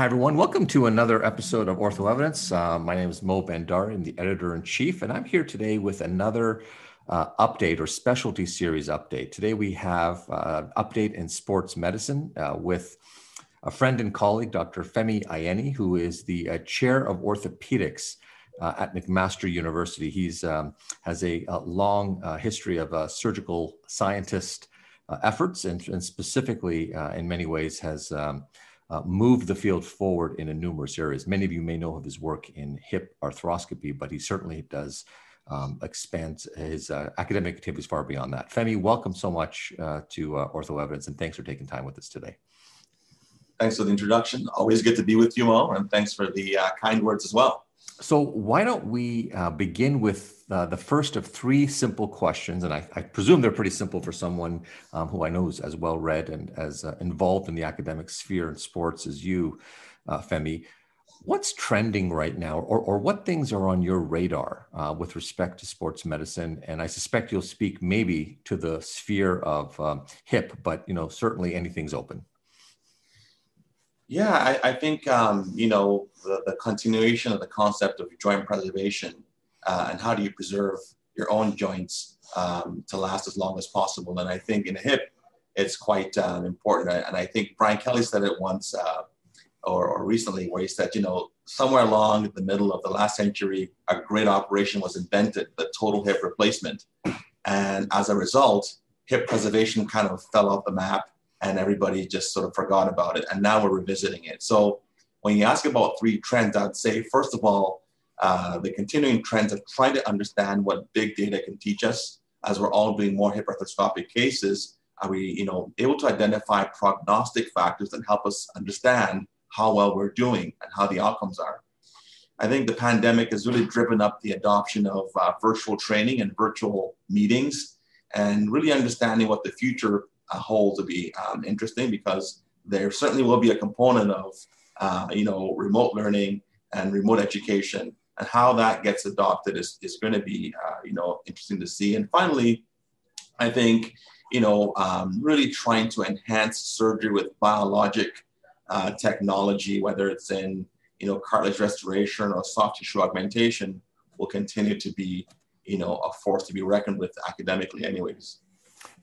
Hi, everyone. Welcome to another episode of Ortho Evidence. Uh, my name is Mo Bhandari. I'm the editor in chief, and I'm here today with another uh, update or specialty series update. Today we have uh, update in sports medicine uh, with a friend and colleague, Dr. Femi Ayeni, who is the uh, chair of orthopedics uh, at McMaster University. He's um, has a, a long history of surgical scientist efforts, and, and specifically, in many ways, has um, uh, moved the field forward in a numerous areas. Many of you may know of his work in hip arthroscopy, but he certainly does um, expand his uh, academic activities far beyond that. Femi, welcome so much uh, to uh, Ortho Evidence, and thanks for taking time with us today. Thanks for the introduction. Always good to be with you, Mo, and thanks for the uh, kind words as well. So, why don't we uh, begin with uh, the first of three simple questions? And I, I presume they're pretty simple for someone um, who I know is as well read and as uh, involved in the academic sphere and sports as you, uh, Femi. What's trending right now, or, or what things are on your radar uh, with respect to sports medicine? And I suspect you'll speak maybe to the sphere of um, hip, but you know certainly anything's open. Yeah, I, I think um, you know the, the, continuation of the concept of joint preservation uh, and how do you preserve your own joints um, to last as long as possible. And I think in a hip, it's quite um, important. And I think Bryan Kelly said it once uh, or, or recently, where he said, you know, somewhere along the middle of the last century, a great operation was invented, the total hip replacement. And as a result, hip preservation kind of fell off the map and everybody just sort of forgot about it. And now we're revisiting it. So when you ask about three trends, I'd say, first of all, uh, the continuing trends of trying to understand what big data can teach us as we're all doing more hip arthroscopic cases. Are we, you know, able to identify prognostic factors that help us understand how well we're doing and how the outcomes are? I think the pandemic has really driven up the adoption of uh, virtual training and virtual meetings and really understanding what the future uh, hold to be um, interesting because there certainly will be a component of uh, you know remote learning and remote education and how that gets adopted is, is going to be uh, you know interesting to see. And finally i think you know um, really trying to enhance surgery with biologic uh, technology whether it's in you know cartilage restoration or soft tissue augmentation will continue to be you know a force to be reckoned with academically anyways.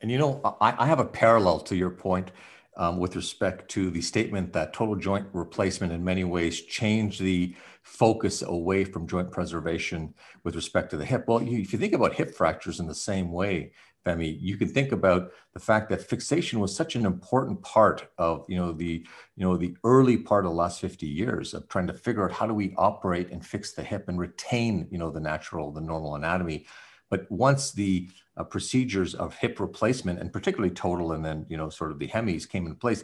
And you know, I, I have a parallel to your point um, with respect to the statement that total joint replacement in many ways changed the focus away from joint preservation with respect to the hip. Well, you, if you think about hip fractures in the same way, Femi, you can think about the fact that fixation was such an important part of you know the you know the early part of the last 50 years of trying to figure out how do we operate and fix the hip and retain you know the natural the normal anatomy but once the uh, procedures of hip replacement and particularly total and then, you know, sort of the hemis came in place,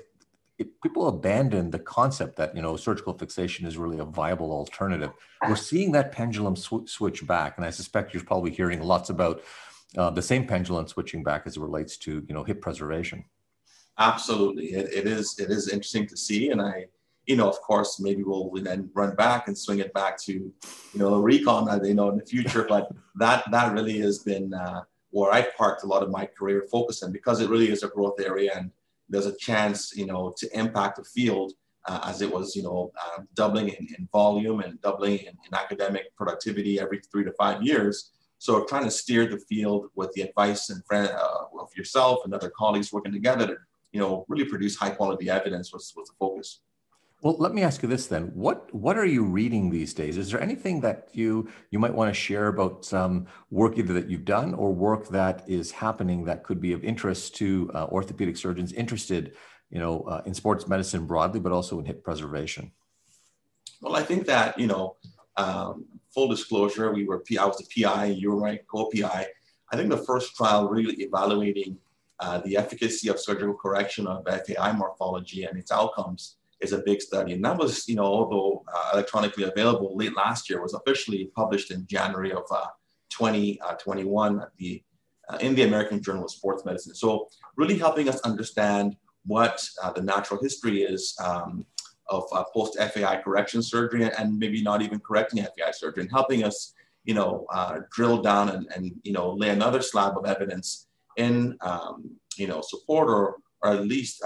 it, people abandoned the concept that, you know, surgical fixation is really a viable alternative. We're seeing that pendulum sw- switch back. And I suspect you're probably hearing lots about uh, the same pendulum switching back as it relates to, you know, hip preservation. Absolutely. It, it is, it is interesting to see. And I, you know, of course, maybe we'll then run back and swing it back to, you know, a recon, you know, in the future. But that that really has been uh, where I've parked a lot of my career focusing because it really is a growth area and there's a chance, you know, to impact the field uh, as it was, you know, uh, doubling in, in, volume and doubling in, in, academic productivity every three to five years. So trying to steer the field with the advice and friend uh, of yourself and other colleagues working together to, you know, really produce high quality evidence was, was the focus. Well, let me ask you this then: what what are you reading these days? Is there anything that you you might want to share about some work either that you've done or work that is happening that could be of interest to uh, orthopedic surgeons interested, you know, uh, in sports medicine broadly, but also in hip preservation? Well, I think that you know, um, full disclosure, we were I was the PI, you were my co-PI. I think the first trial really evaluating uh, the efficacy of surgical correction of FAI morphology and its outcomes is a big study. And that was, you know, although uh, electronically available late last year, was officially published in January of uh, 2021 uh, the, uh, in the American Journal of Sports Medicine. So really helping us understand what uh, the natural history is um, of uh, post-FAI correction surgery and maybe not even correcting FAI surgery and helping us, you know, drill down and, and, you know, lay another slab of evidence in, um, you know, support or, or at least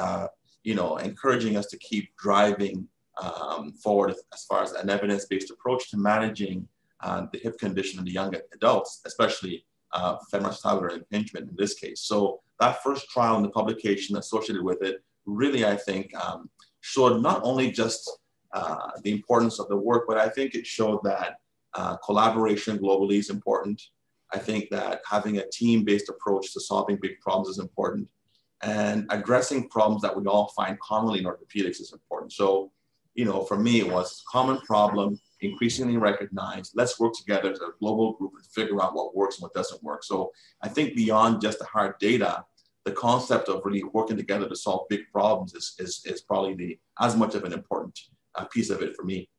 you know, encouraging us to keep driving um, forward as far as an evidence-based approach to managing uh, the hip condition in the young adults, especially uh, femoroacetabular impingement in this case. So that first trial and the publication associated with it really, I think, um, showed not only just uh, the importance of the work, but I think it showed that uh, collaboration globally is important. I think that having a team-based approach to solving big problems is important. And addressing problems that we all find commonly in orthopedics is important. So, you know, for me, it was common problem, increasingly recognized. Let's work together as a global group and figure out what works and what doesn't work. So I think beyond just the hard data, the concept of really working together to solve big problems is, is, is probably the as much of an important uh, piece of it for me.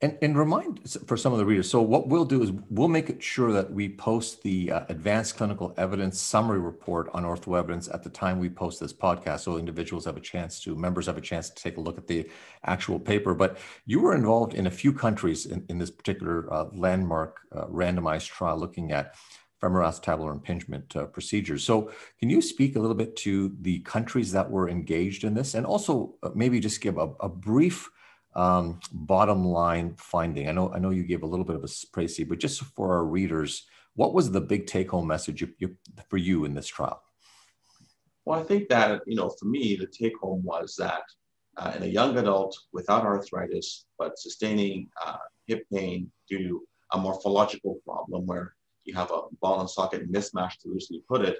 And, and remind for some of the readers. So what we'll do is we'll make it sure that we post the uh, advanced clinical evidence summary report on Ortho Evidence at the time we post this podcast, so individuals have a chance to, members have a chance to take a look at the actual paper. But you were involved in a few countries in, in this particular uh, landmark uh, randomized trial looking at femoroacetabular impingement uh, procedures. So, can you speak a little bit to the countries that were engaged in this, and also uh, maybe just give a, a brief um, bottom line finding? I know I know you gave a little bit of a précis, but just for our readers, what was the big take home message you, you, for you in this trial? Well, I think that you know, for me, the take home was that uh, in a young adult without arthritis but sustaining uh, hip pain due to a morphological problem where you have a ball and socket mismatch, to loosely put it,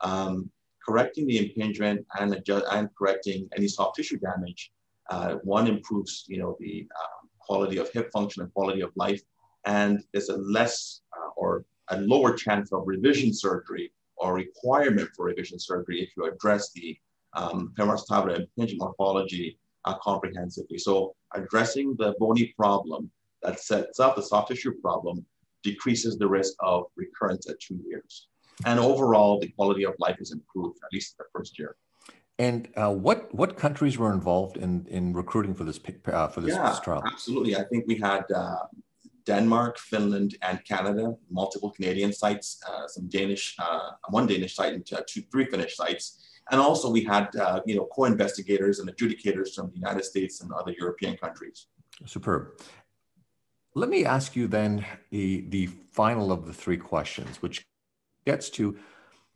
um, correcting the impingement and, adjust, and correcting any soft tissue damage uh, one improves, you know, the um, quality of hip function and quality of life, and there's a less uh, or a lower chance of revision surgery or requirement for revision surgery if you address the um, femoroacetabular impingement morphology uh, comprehensively. So addressing the bony problem that sets up the soft tissue problem decreases the risk of recurrence at two years. And overall, the quality of life is improved, at least in the first year. And uh, what what countries were involved in in recruiting for this uh, for this, yeah, this, trial? Absolutely, I think we had uh, Denmark, Finland, and Canada. Multiple Canadian sites, uh, some Danish, uh, one Danish site, and two, three Finnish sites. And also we had uh, you know co-investigators and adjudicators from the United States and other European countries. Superb. Let me ask you then the the final of the three questions, which gets to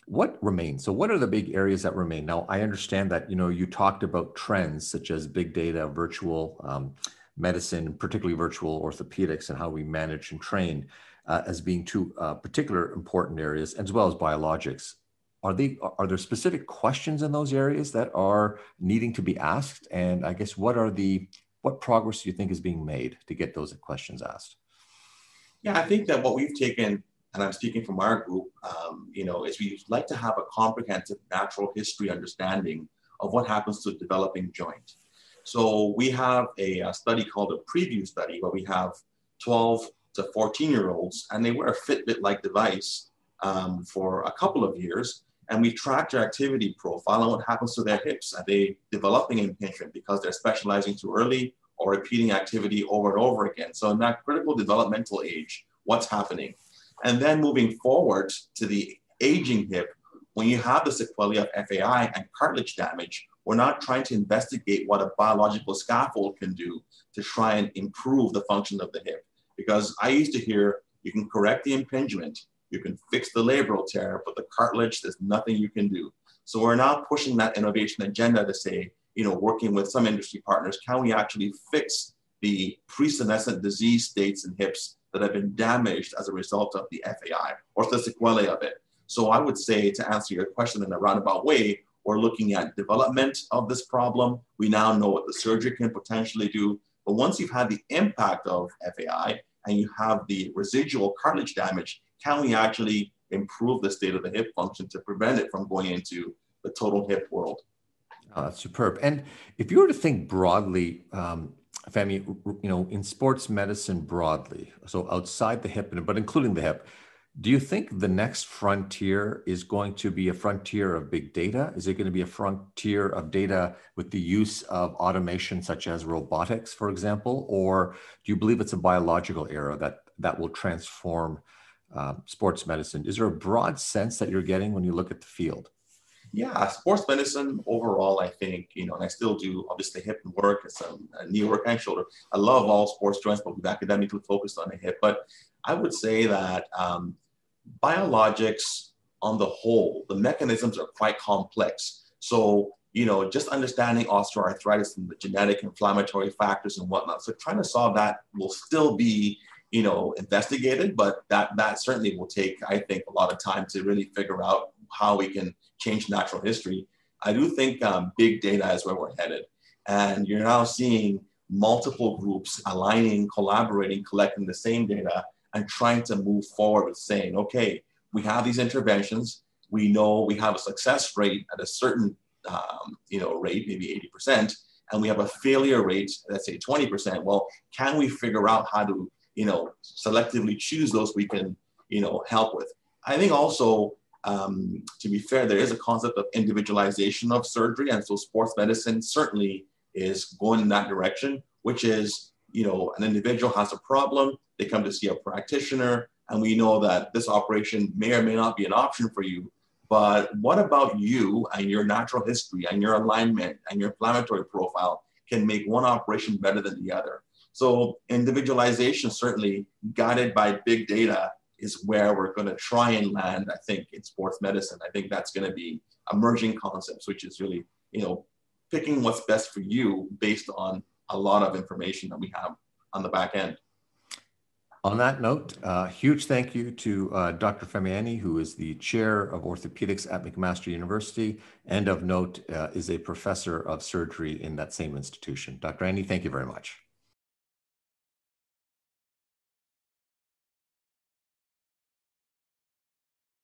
what remains? So what are the big areas that remain? Now, I understand that, you know, you talked about trends such as big data, virtual um, medicine, particularly virtual orthopedics and how we manage and train uh, as being two uh, particular important areas, as well as biologics. Are, they, are there specific questions in those areas that are needing to be asked? And I guess what are the, what progress do you think is being made to get those questions asked? Yeah, I think that what we've taken and I'm speaking from our group, um, you know, is we like to have a comprehensive natural history understanding of what happens to a developing joint. So we have a, a study called a preview study where we have 12 to 14 year olds and they wear a Fitbit-like device um, for a couple of years. And we track their activity profile and what happens to their hips. Are they developing impingement because they're specializing too early or repeating activity over and over again? So in that critical developmental age, what's happening? And then moving forward to the aging hip, when you have the sequelae of FAI and cartilage damage, we're not trying to investigate what a biological scaffold can do to try and improve the function of the hip. Because I used to hear you can correct the impingement, you can fix the labral tear, but the cartilage, there's nothing you can do. So we're now pushing that innovation agenda to say, you know, working with some industry partners, can we actually fix the pre-senescent disease states in hips that have been damaged as a result of the FAI or the sequelae of it. So I would say to answer your question in a roundabout way, we're looking at development of this problem. We now know what the surgery can potentially do. But once you've had the impact of FAI and you have the residual cartilage damage, can we actually improve the state of the hip function to prevent it from going into the total hip world? Oh, superb. And if you were to think broadly, um, Femi, you know, in sports medicine broadly, so outside the hip, but including the hip, do you think the next frontier is going to be a frontier of big data? Is it going to be a frontier of data with the use of automation, such as robotics, for example? Or do you believe it's a biological era that, that will transform uh, sports medicine? Is there a broad sense that you're getting when you look at the field? Yeah, sports medicine overall, I think, you know, and I still do obviously hip and work, some knee work and shoulder. I love all sports joints, but we've academically focused on the hip. But I would say that um, biologics on the whole, the mechanisms are quite complex. So, you know, just understanding osteoarthritis and the genetic inflammatory factors and whatnot. So trying to solve that will still be, you know, investigated, but that that certainly will take, I think, a lot of time to really figure out how we can change natural history. I do think um, big data is where we're headed. And you're now seeing multiple groups aligning, collaborating, collecting the same data and trying to move forward with saying, okay, we have these interventions. We know we have a success rate at a certain um, you know, rate, maybe 80%, and we have a failure rate, let's say 20%. Well, can we figure out how to, you know, selectively choose those we can, you know, help with? I think also, um, to be fair, there is a concept of individualization of surgery, and so sports medicine certainly is going in that direction, which is, you know, an individual has a problem, they come to see a practitioner, and we know that this operation may or may not be an option for you. But what about you and your natural history and your alignment and your inflammatory profile can make one operation better than the other? So individualization, certainly guided by big data, is where we're going to try and land. I think in sports medicine, I think that's going to be emerging concepts, which is really you know picking what's best for you based on a lot of information that we have on the back end. On that note, uh, huge thank you to uh, Dr. Femi Ayeni, who is the chair of orthopedics at McMaster University, and of note uh, is a professor of surgery in that same institution. Dr. Ayeni, thank you very much.